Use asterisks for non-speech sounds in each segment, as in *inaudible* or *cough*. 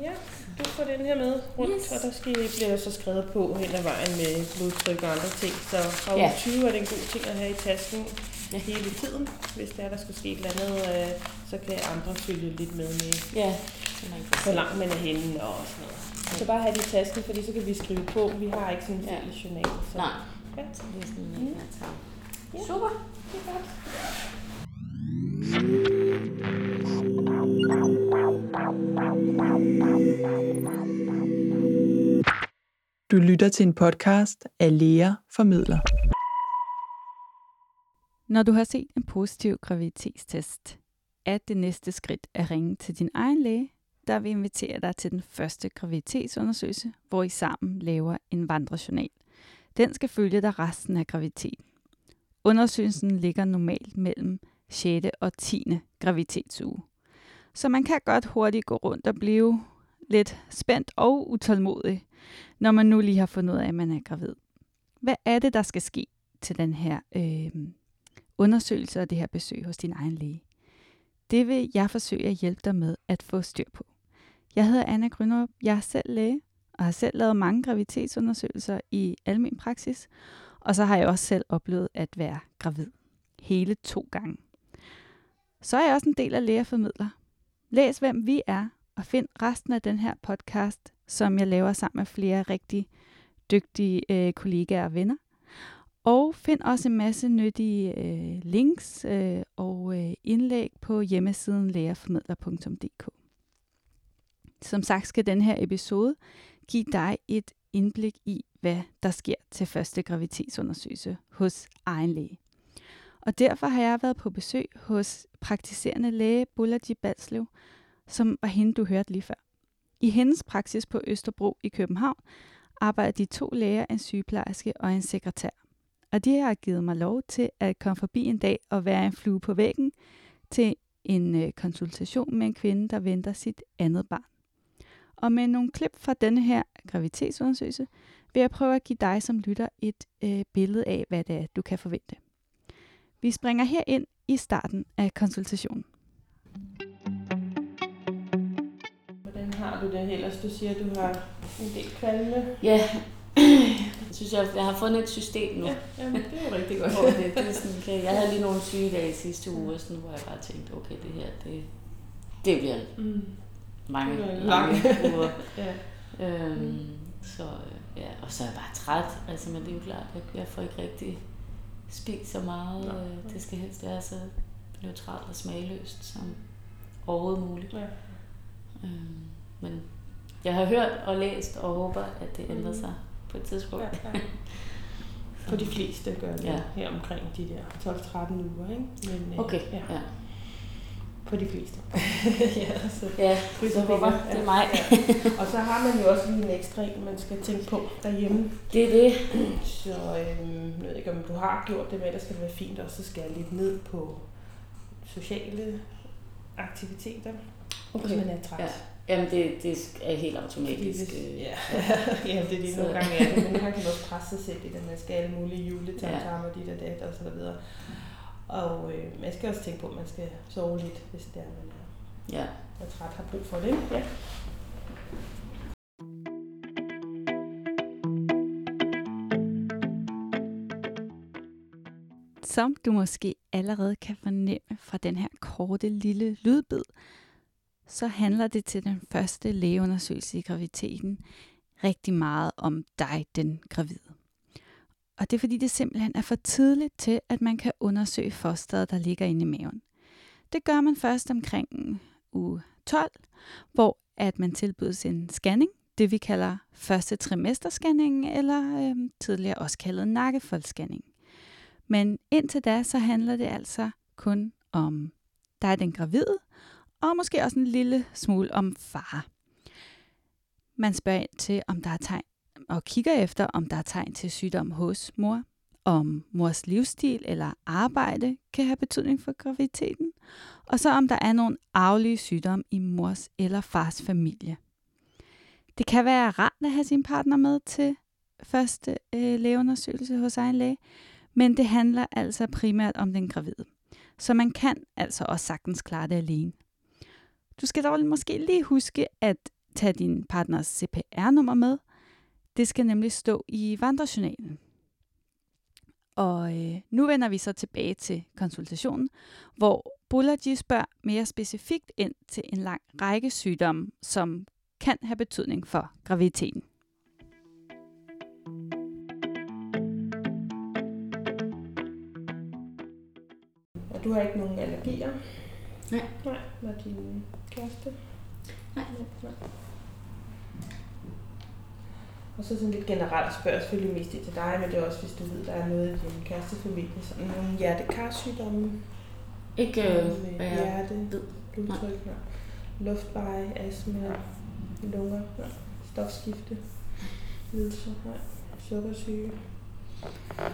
Ja, du får den her med rundt, yes. og der skal, bliver der så skrevet på hen ad vejen med blodtryk og andre ting. Så fra ja. 20 er det en god ting at have i tasken ja. hele tiden. Hvis der er, der skal ske et eller andet, øh, så kan andre følge lidt med med, ja. hvor langt man er henne og sådan noget. Ja. Så bare have det i tasken, fordi så kan vi skrive på. Vi har ikke sådan en ja. fælles journal. Så. Nej, ja. så det er sådan en mm. ja. Super, det er godt. Du lytter til en podcast af Læger Formidler. Når du har set en positiv graviditetstest, er det næste skridt at ringe til din egen læge, der vil invitere dig til den første graviditetsundersøgelse, hvor I sammen laver en vandrejournal. Den skal følge dig resten af graviditeten. Undersøgelsen ligger normalt mellem 6. og 10. graviditetsuge. Så man kan godt hurtigt gå rundt og blive lidt spændt og utålmodig, når man nu lige har fundet ud af, at man er gravid. Hvad er det, der skal ske til den her øh, undersøgelse og det her besøg hos din egen læge? Det vil jeg forsøge at hjælpe dig med at få styr på. Jeg hedder Anna Grønrup, jeg er selv læge og har selv lavet mange graviditetsundersøgelser i almen praksis, og så har jeg også selv oplevet at være gravid. Hele to gange. Så er jeg også en del af lægeformidler. Læs, hvem vi er, og find resten af den her podcast, som jeg laver sammen med flere rigtig dygtige øh, kollegaer og venner. Og find også en masse nyttige øh, links øh, og øh, indlæg på hjemmesiden lærerformidler.dk. Som sagt skal den her episode give dig et indblik i, hvad der sker til første gravitetsundersøgelse hos egen læge. Og derfor har jeg været på besøg hos praktiserende læge Bullaji Balslev, som var hende, du hørte lige før. I hendes praksis på Østerbro i København arbejder de to læger, en sygeplejerske og en sekretær. Og de har givet mig lov til at komme forbi en dag og være en flue på væggen til en øh, konsultation med en kvinde, der venter sit andet barn. Og med nogle klip fra denne her gravitetsundersøgelse, vil jeg prøve at give dig som lytter et øh, billede af, hvad det er, du kan forvente. Vi springer her ind i starten af konsultationen. Hvordan har du det ellers? Du siger, at du har en del kvalme. Ja, jeg *clears throat* synes, jeg, jeg har fundet et system nu. Ja, jamen, det er jo rigtig godt. hvor det, det er sådan, okay. Jeg havde lige nogle sygedage sidste uge, sådan, hvor jeg bare tænkte, okay, det her, det, det bliver mm. mange, det lange uger. *laughs* ja. Øhm, så ja, og så er jeg bare træt, altså, men det er jo klart, at jeg får ikke rigtig spist så meget. Nej. Øh, det skal helst være så neutralt og smagløst som overhovedet muligt. Ja. Øhm, men jeg har hørt og læst og håber, at det ændrer mm. sig på et tidspunkt. Ja, *laughs* ja. På de fleste gør det ja. her omkring de der 12-13 uger, ikke? Men, øh, okay, ja. ja. På de fleste. *laughs* ja, så, ja, så håber, det er mig. ja. Og så har man jo også lige en ekstra en, man skal tænke på derhjemme. Det er det. Så øhm, jeg ved ikke, om du har gjort det med, der skal det være fint også at skære lidt ned på sociale aktiviteter, okay. hvis man er træt. Ja. Jamen, det, det er helt automatisk. Øh, ja. *laughs* ja, det er lige nogle gange er det, men nogle gange kan man også presse sig selv i det, man skal alle mulige juletamtammer, ja. dit og dat og så videre. Og øh, man skal også tænke på, at man skal sove lidt, hvis det er, man er, ja. er træt har brug for det. Ja. Som du måske allerede kan fornemme fra den her korte lille lydbid, så handler det til den første lægeundersøgelse i graviditeten rigtig meget om dig, den gravide. Og det er fordi, det simpelthen er for tidligt til, at man kan undersøge fosteret, der ligger inde i maven. Det gør man først omkring uge 12, hvor at man tilbydes en scanning, det vi kalder første trimesterscanning, eller øh, tidligere også kaldet nakkefoldsscanning. Men indtil da, så handler det altså kun om dig, den gravide, og måske også en lille smule om far. Man spørger ind til, om der er tegn, og kigger efter, om der er tegn til sygdom hos mor, om mors livsstil eller arbejde kan have betydning for graviditeten, og så om der er nogle arvelige sygdomme i mors eller fars familie. Det kan være rart at have sin partner med til første øh, lægeundersøgelse hos egen læge, men det handler altså primært om den gravide. Så man kan altså også sagtens klare det alene. Du skal dog måske lige huske, at tage din partners CPR-nummer med. Det skal nemlig stå i vandrejournalen. Og øh, nu vender vi så tilbage til konsultationen, hvor Bulaji spørger mere specifikt ind til en lang række sygdomme, som kan have betydning for graviditeten. Og du har ikke nogen allergier? Nej. Nej, var din kæreste? Nej. Nej. Og så sådan lidt generelt spørger jeg selvfølgelig mest til dig, men det er også, hvis du ved, der er noget i din kærestefamilie, sådan nogle hjertekarsygdomme, Ikke øh, hvad jeg hjerte, ved. blodtryk, nej. luftveje, astma, lunger, nej. stofskifte, lidelser, nej. sukkersyge.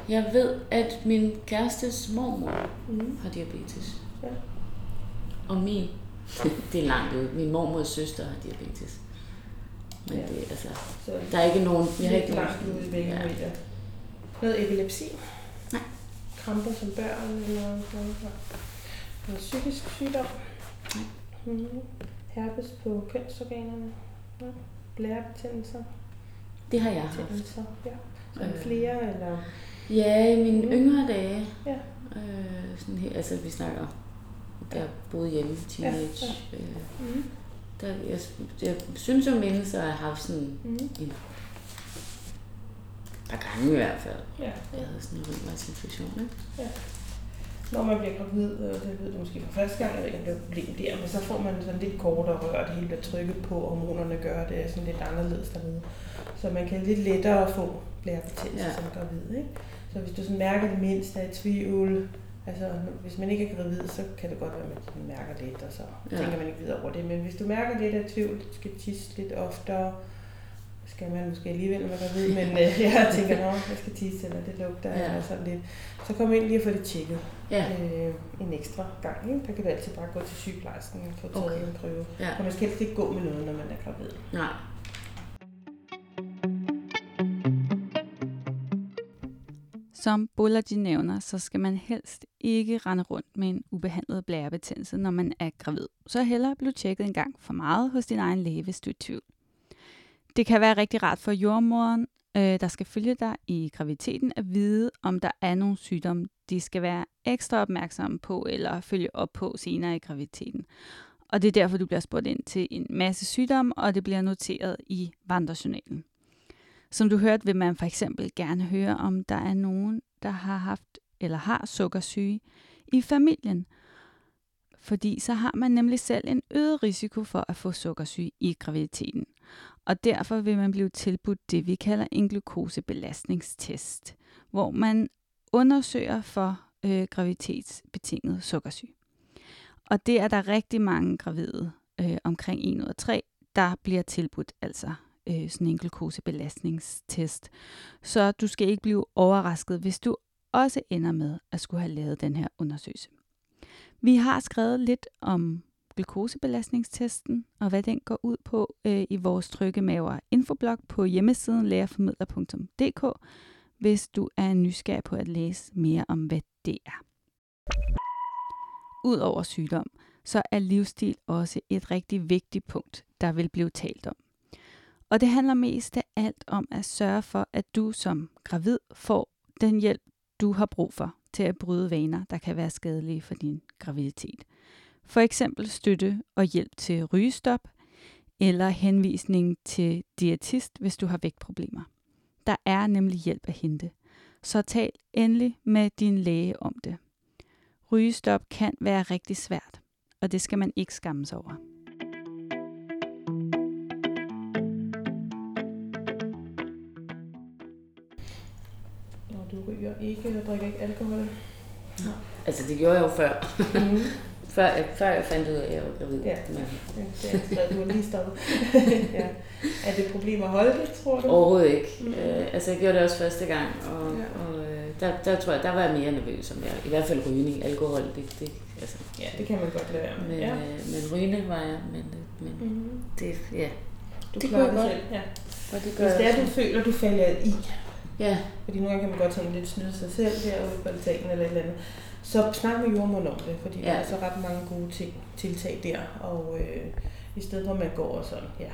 Jeg ved, at min kærestes mormor Mm. har diabetes. Ja. Og min, *laughs* det er langt ud, min mormors søster har diabetes. Men Ja. det, altså, Så der er ikke nogen, jeg har ikke langt ude i væggen ja. ja. Noget epilepsi? Nej. Kramper som børn eller noget? Noget psykisk sygdom? Nej. Mm. Herpes på kønsorganerne? Nej. Blærebetændelser? Det har jeg haft. Ja. Så Øh. flere eller? Ja, i mine Mm. yngre dage. Ja. Øh, sådan her, altså vi snakker, jeg boede hjemme, teenage. Ja, Øh, Mm. der, jeg, jeg synes jo jeg har haft sådan Mm. en par gange i hvert fald. Ja. Jeg havde sådan en rygmarvsinfektion, ikke? Når man bliver gravid, og det ved du måske for første gang, jeg ved ikke, om det er et problem der, men så får man sådan lidt kortere rør, det hele bliver trykket på, og hormonerne gør det er sådan lidt anderledes dernede. Så man kan lidt lettere få blærebetændelse Ja. ja. som gravid. Ikke? Så hvis du sådan mærker det mindste af tvivl, altså hvis man ikke er gravid, så kan det godt være, at man mærker lidt, og så Ja. tænker man ikke videre over det. Men hvis du mærker lidt af tvivl, du skal tisse lidt oftere, skal man måske alligevel, er gravid, *laughs* men øh, jeg tænker, at jeg skal tisse, eller det lugter, Ja. eller sådan lidt. Så kom ind lige og få det tjekket Ja, øh, en ekstra gang. Ikke? Der kan du altid bare gå til sygeplejersken og få taget okay. en prøve. ja. Og man skal helst ikke gå med noget, når man er gravid. Nej. Som Bullaji nævner, så skal man helst ikke rende rundt med en ubehandlet blærebetændelse, når man er gravid. Så hellere blive tjekket en gang for meget hos din egen læge, hvis du er i tvivl. Det kan være rigtig rart for jordmoren, øh, der skal følge dig i graviditeten, at vide, om der er nogle sygdomme, de skal være ekstra opmærksomme på eller følge op på senere i graviditeten. Og det er derfor, du bliver spurgt ind til en masse sygdomme, og det bliver noteret i vandrejournalen. Som du hørte, vil man for eksempel gerne høre, om der er nogen, der har haft eller har sukkersyge i familien. Fordi så har man nemlig selv en øget risiko for at få sukkersyge i graviditeten. Og derfor vil man blive tilbudt det, vi kalder en glukosebelastningstest, hvor man undersøger for øh, graviditetsbetinget sukkersyge. Og det er der rigtig mange gravide, øh, omkring 1 ud af 3, der bliver tilbudt altså øh, sådan en glukosebelastningstest. Så du skal ikke blive overrasket, hvis du også ender med at skulle have lavet den her undersøgelse. Vi har skrevet lidt om glukosebelastningstesten og hvad den går ud på øh, i vores trykkemaver infoblog på hjemmesiden lærerformidler.dk, hvis du er nysgerrig på at læse mere om, hvad det er. Udover sygdom, så er livsstil også et rigtig vigtigt punkt, der vil blive talt om. Og det handler mest af alt om at sørge for, at du som gravid får den hjælp, du har brug for til at bryde vaner, der kan være skadelige for din graviditet. For eksempel støtte og hjælp til rygestop, eller henvisning til diætist, hvis du har vægtproblemer. Der er nemlig hjælp at hente. Så tal endelig med din læge om det. Rygestop kan være rigtig svært, og det skal man ikke skamme sig over. Du ryger ikke og drikker ikke alkohol. Altså, det gjorde jeg jo før. Mm. *laughs* Før jeg, før jeg fandt ud af, at jeg var gravid. Ja. Men Ja, det er skrevet, du lige stoppet. *laughs* ja. Er det et problem at holde det, tror du? overhovedet ikke. Mm. Øh, altså, jeg gjorde det også første gang, og, Ja. og øh, der, der tror jeg, der var jeg mere nervøs om jeg. I hvert fald rygning, alkohol, det, det altså. Ja, det kan man godt lade være med. Men, ja. øh, men rygning var jeg, men, men Mm. det, ja. Du det klarer det selv. Ja. Og det Hvis det er, du føler, du falder i, Ja, fordi nogle gange kan man godt sådan lidt snyde sig selv derude på altanen eller et eller andet, så snak med jordmoren om det, fordi ja. der er så ret mange gode ting, tiltag der, og øh, i stedet for at man går og sådan, ja,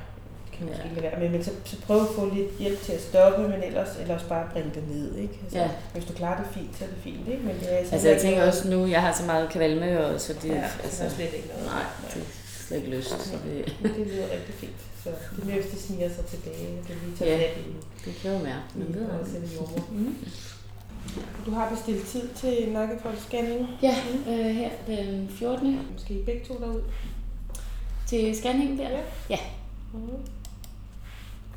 kan måske ja. lade være med, men så, så prøv at få lidt hjælp til at stoppe, men ellers, ellers bare bringe det ned, ikke? Altså, ja. Hvis du klarer det fint, så er det fint, ikke? Men det er altså jeg tænker også nu, jeg har så meget kvalme, og så det, ja, altså, det er slet ikke noget. Nej, det er slet ikke lyst. Så det, det lyder rigtig fint. Så det er det sniger sig tilbage, det lige tager ja, i. det kan jo være. Det ved også. Mm. Du har bestilt tid til nakkefoldsscanning? Ja, øh, her den 14. Måske I begge to derud? Til scanningen der? Ja. ja. Mm.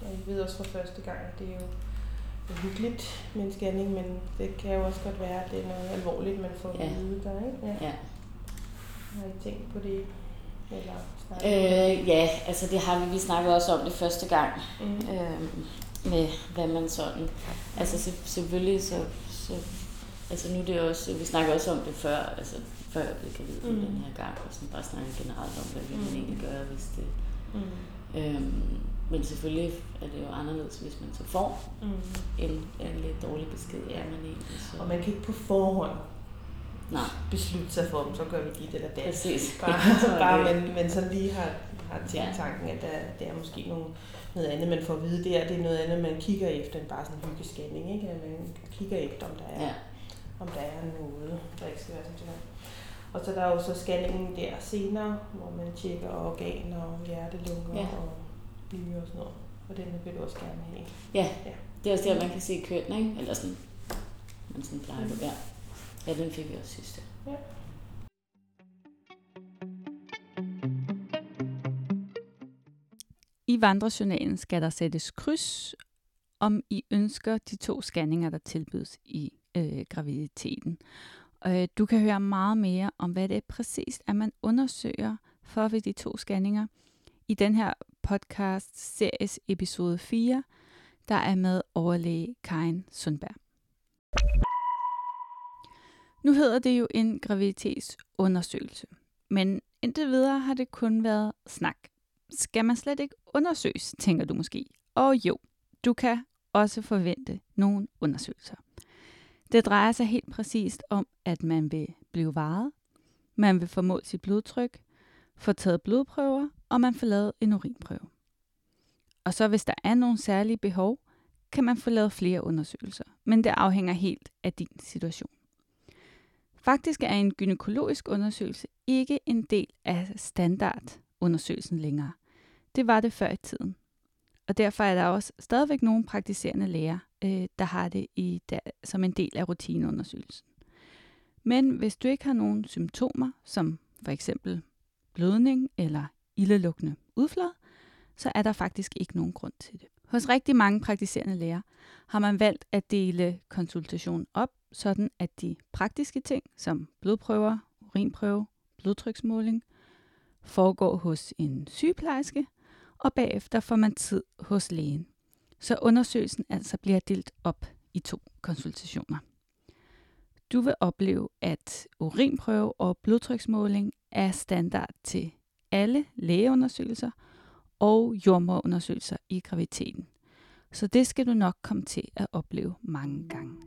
Jeg ved også fra første gang, at det er jo hyggeligt med en scanning, men det kan jo også godt være, at det er noget alvorligt, man får ja. at vide der, ikke? Ja. ja. Har I tænkt på det? Eller øh, ja, altså det har vi, vi snakket også om det første gang, mm. øh, med hvad man sådan, altså så, selvfølgelig så så, altså nu er det også, vi snakker også om det før, altså før jeg blev gravid mm. den her gang, og sådan bare snakke generelt om, hvad vil man mm. egentlig gøre, hvis det... Mm. Øhm, men selvfølgelig er det jo anderledes, hvis man så får mm. en, en lidt dårlig besked. Ja. Man egentlig, så. Og man kan ikke på forhånd Nej. beslutte sig for, så gør vi dit eller *laughs* *laughs* det. Præcis. Bare, bare men, men så lige har, har tænkt ja. tanken, at der, det er måske nogle, noget andet, man får at vide der. Det er noget andet, man kigger efter, end bare sådan en hyggescanning. Ikke? At man kigger efter, om der er, ja. om der er noget, der ikke skal være sådan noget. Og så der er jo så scanningen der senere, hvor man tjekker organer og hjertelunger ja. og nyre og sådan noget. Og den vil du også gerne have. Ja, ja. det er også der, man kan se køn, ikke? Eller sådan, man sådan plejer mm. ja. Ja, den fik vi også sidste. Ja. I vandrejournalen skal der sættes kryds, om I ønsker de to scanninger, der tilbydes i øh, graviditeten. Øh, du kan høre meget mere om, hvad det er præcist, at man undersøger for ved de to scanninger i den her podcast series episode 4, der er med overlæge Karin Sundberg. Nu hedder det jo en graviditetsundersøgelse, men indtil videre har det kun været snak skal man slet ikke undersøges, tænker du måske. Og jo, du kan også forvente nogle undersøgelser. Det drejer sig helt præcist om, at man vil blive varet, man vil få målt sit blodtryk, få taget blodprøver, og man får lavet en urinprøve. Og så hvis der er nogle særlige behov, kan man få lavet flere undersøgelser, men det afhænger helt af din situation. Faktisk er en gynækologisk undersøgelse ikke en del af standardundersøgelsen længere. Det var det før i tiden. Og derfor er der også stadigvæk nogle praktiserende læger, øh, der har det i der, som en del af rutineundersøgelsen. Men hvis du ikke har nogen symptomer, som for eksempel blødning eller ildelukkende udflad, så er der faktisk ikke nogen grund til det. Hos rigtig mange praktiserende læger har man valgt at dele konsultationen op, sådan at de praktiske ting som blodprøver, urinprøve, blodtryksmåling – foregår hos en sygeplejerske, og bagefter får man tid hos lægen. Så undersøgelsen altså bliver delt op i to konsultationer. Du vil opleve, at urinprøve og blodtryksmåling er standard til alle lægeundersøgelser og jordmorundersøgelser i graviditeten. Så det skal du nok komme til at opleve mange gange.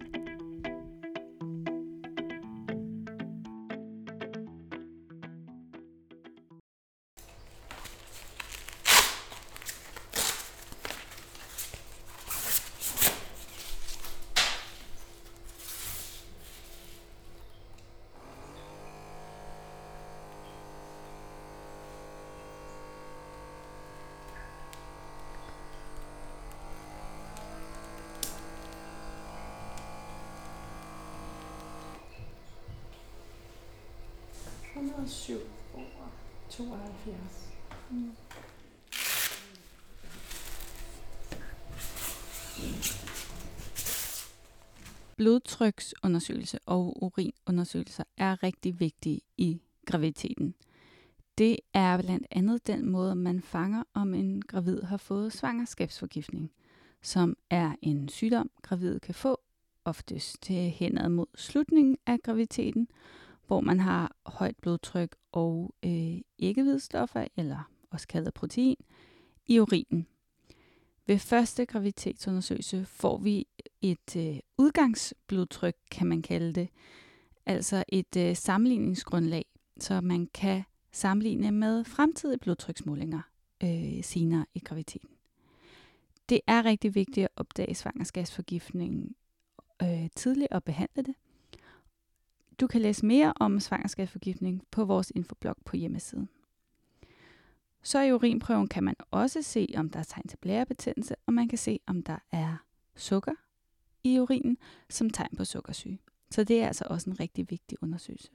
107 over 72. Mm. Blodtryksundersøgelse og urinundersøgelser er rigtig vigtige i graviditeten. Det er blandt andet den måde, man fanger, om en gravid har fået svangerskabsforgiftning, som er en sygdom, gravid kan få, oftest henad mod slutningen af graviditeten, hvor man har højt blodtryk og øh, æggehvidstoffer, eller også kaldet protein, i urinen. Ved første graviditetsundersøgelse får vi et øh, udgangsblodtryk, kan man kalde det, altså et øh, sammenligningsgrundlag, så man kan sammenligne med fremtidige blodtryksmålinger øh, senere i graviditeten. Det er rigtig vigtigt at opdage svangerskabsforgiftningen øh, tidligt og behandle det. Du kan læse mere om svangerskabsforgiftning på vores infoblog på hjemmesiden. Så i urinprøven kan man også se, om der er tegn til blærebetændelse, og man kan se, om der er sukker i urinen som tegn på sukkersyge. Så det er altså også en rigtig vigtig undersøgelse.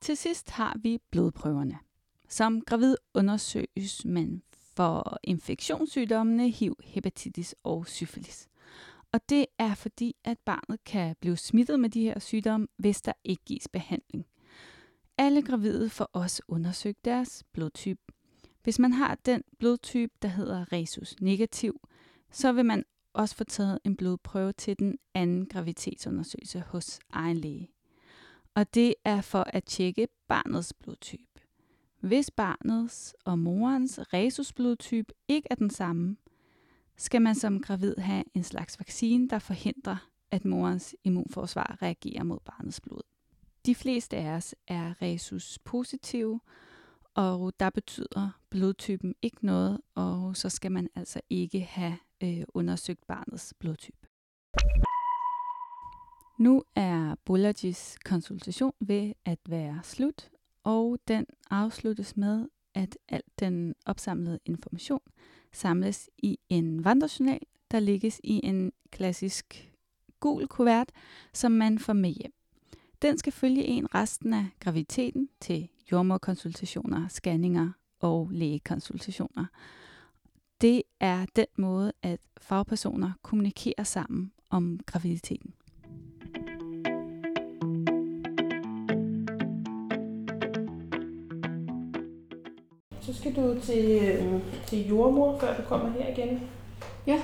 Til sidst har vi blodprøverne. Som gravid undersøges man for infektionssygdommene HIV, hepatitis og syfilis. Og det er fordi, at barnet kan blive smittet med de her sygdomme, hvis der ikke gives behandling. Alle gravide får også undersøgt deres blodtype. Hvis man har den blodtype, der hedder resus negativ, så vil man også få taget en blodprøve til den anden graviditetsundersøgelse hos egen læge. Og det er for at tjekke barnets blodtype. Hvis barnets og morens resusblodtype ikke er den samme, skal man som gravid have en slags vaccine, der forhindrer, at morens immunforsvar reagerer mod barnets blod. De fleste af os er resus positive, og der betyder blodtypen ikke noget, og så skal man altså ikke have øh, undersøgt barnets blodtype. Nu er Bullagis konsultation ved at være slut, og den afsluttes med, at al den opsamlede information samles i en vandrejournal, der ligges i en klassisk gul kuvert, som man får med hjem. Den skal følge en resten af graviditeten til jordmorkonsultationer, scanninger og lægekonsultationer. Det er den måde, at fagpersoner kommunikerer sammen om graviditeten. Så skal du til, øh, til jordmor, før du kommer her igen. Ja.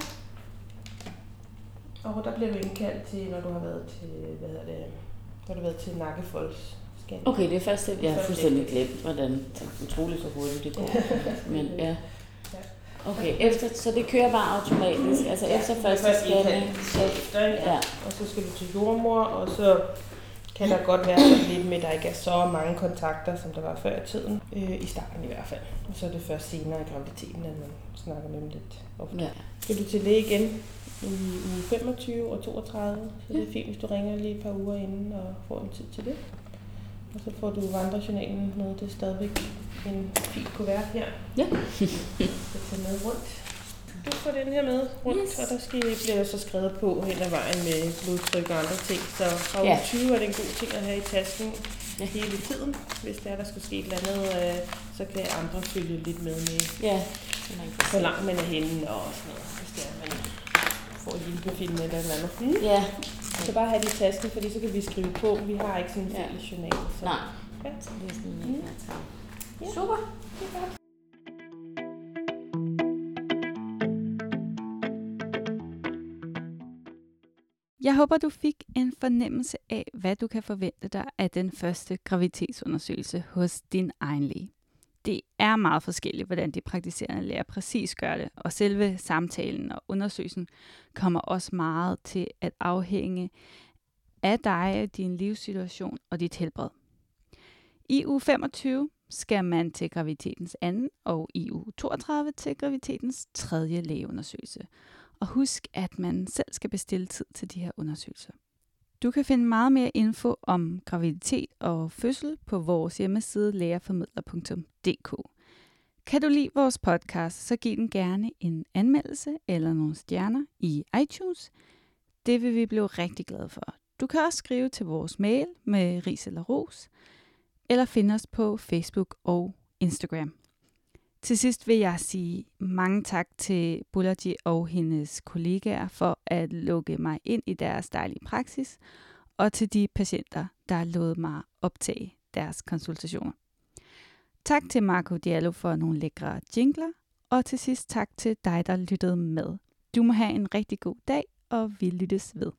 Og der bliver du indkaldt til, når du har været til, hvad hedder det, når du har været til nakkefolds. Okay, det er først. Jeg har fuldstændig glemt, hvordan det er utroligt så hurtigt det går. *laughs* Men ja. Okay, efter, så det kører bare automatisk, altså Ja, efter første først scanning, så ja. ja. Og så skal du til jordmor, og så kan der godt være sådan lidt med, at der ikke er så mange kontakter, som der var før i tiden. Øh, I starten i hvert fald. Og så er det først senere i graviditeten, at man snakker med dem lidt ofte. ja. Skal du til læge igen i uge 25 og 32, så det er fint, hvis du ringer lige et par uger inden og får en tid til det. Og så får du vandrejournalen med. Det er stadigvæk en fin kuvert her. Ja. *laughs* Kan tage med rundt. Du får den her med rundt, Yes. og der skal, bliver der så skrevet på hen ad vejen med blodtryk og andre ting. Så fra Ja. uge 20 er det en god ting at have i tasken Ja. hele tiden. Hvis der er, der skal ske et eller andet, øh, så kan andre følge lidt med med, Ja, hvor langt man er henne og sådan noget, hvis det er, man får hjælpefilm eller et eller andet. Hmm? Ja, Så bare have det i tasken, fordi så kan vi skrive på. Vi har ikke sådan en Ja. journal. Så. nej. Ja. Så det er sådan en, Mm. Super. Det er godt. Jeg håber, du fik en fornemmelse af, hvad du kan forvente dig af den første graviditetsundersøgelse hos din egen læge. Det er meget forskelligt, hvordan de praktiserende læger præcis gør det, og selve samtalen og undersøgelsen kommer også meget til at afhænge af dig, din livssituation og dit helbred. I uge 25 skal man til graviditetens anden, og i uge 32 til graviditetens tredje lægeundersøgelse. Og husk, at man selv skal bestille tid til de her undersøgelser. Du kan finde meget mere info om graviditet og fødsel på vores hjemmeside lærerformidler.dk. Kan du lide vores podcast, så giv den gerne en anmeldelse eller nogle stjerner i iTunes. Det vil vi blive rigtig glade for. Du kan også skrive til vores mail med ris eller ros, eller finde os på Facebook og Instagram. Til sidst vil jeg sige mange tak til Bullerji og hendes kollegaer for at lukke mig ind i deres dejlige praksis, og til de patienter, der lod mig optage deres konsultationer. Tak til Marco Diallo for nogle lækre jingler, og til sidst tak til dig, der lyttede med. Du må have en rigtig god dag, og vi lyttes ved.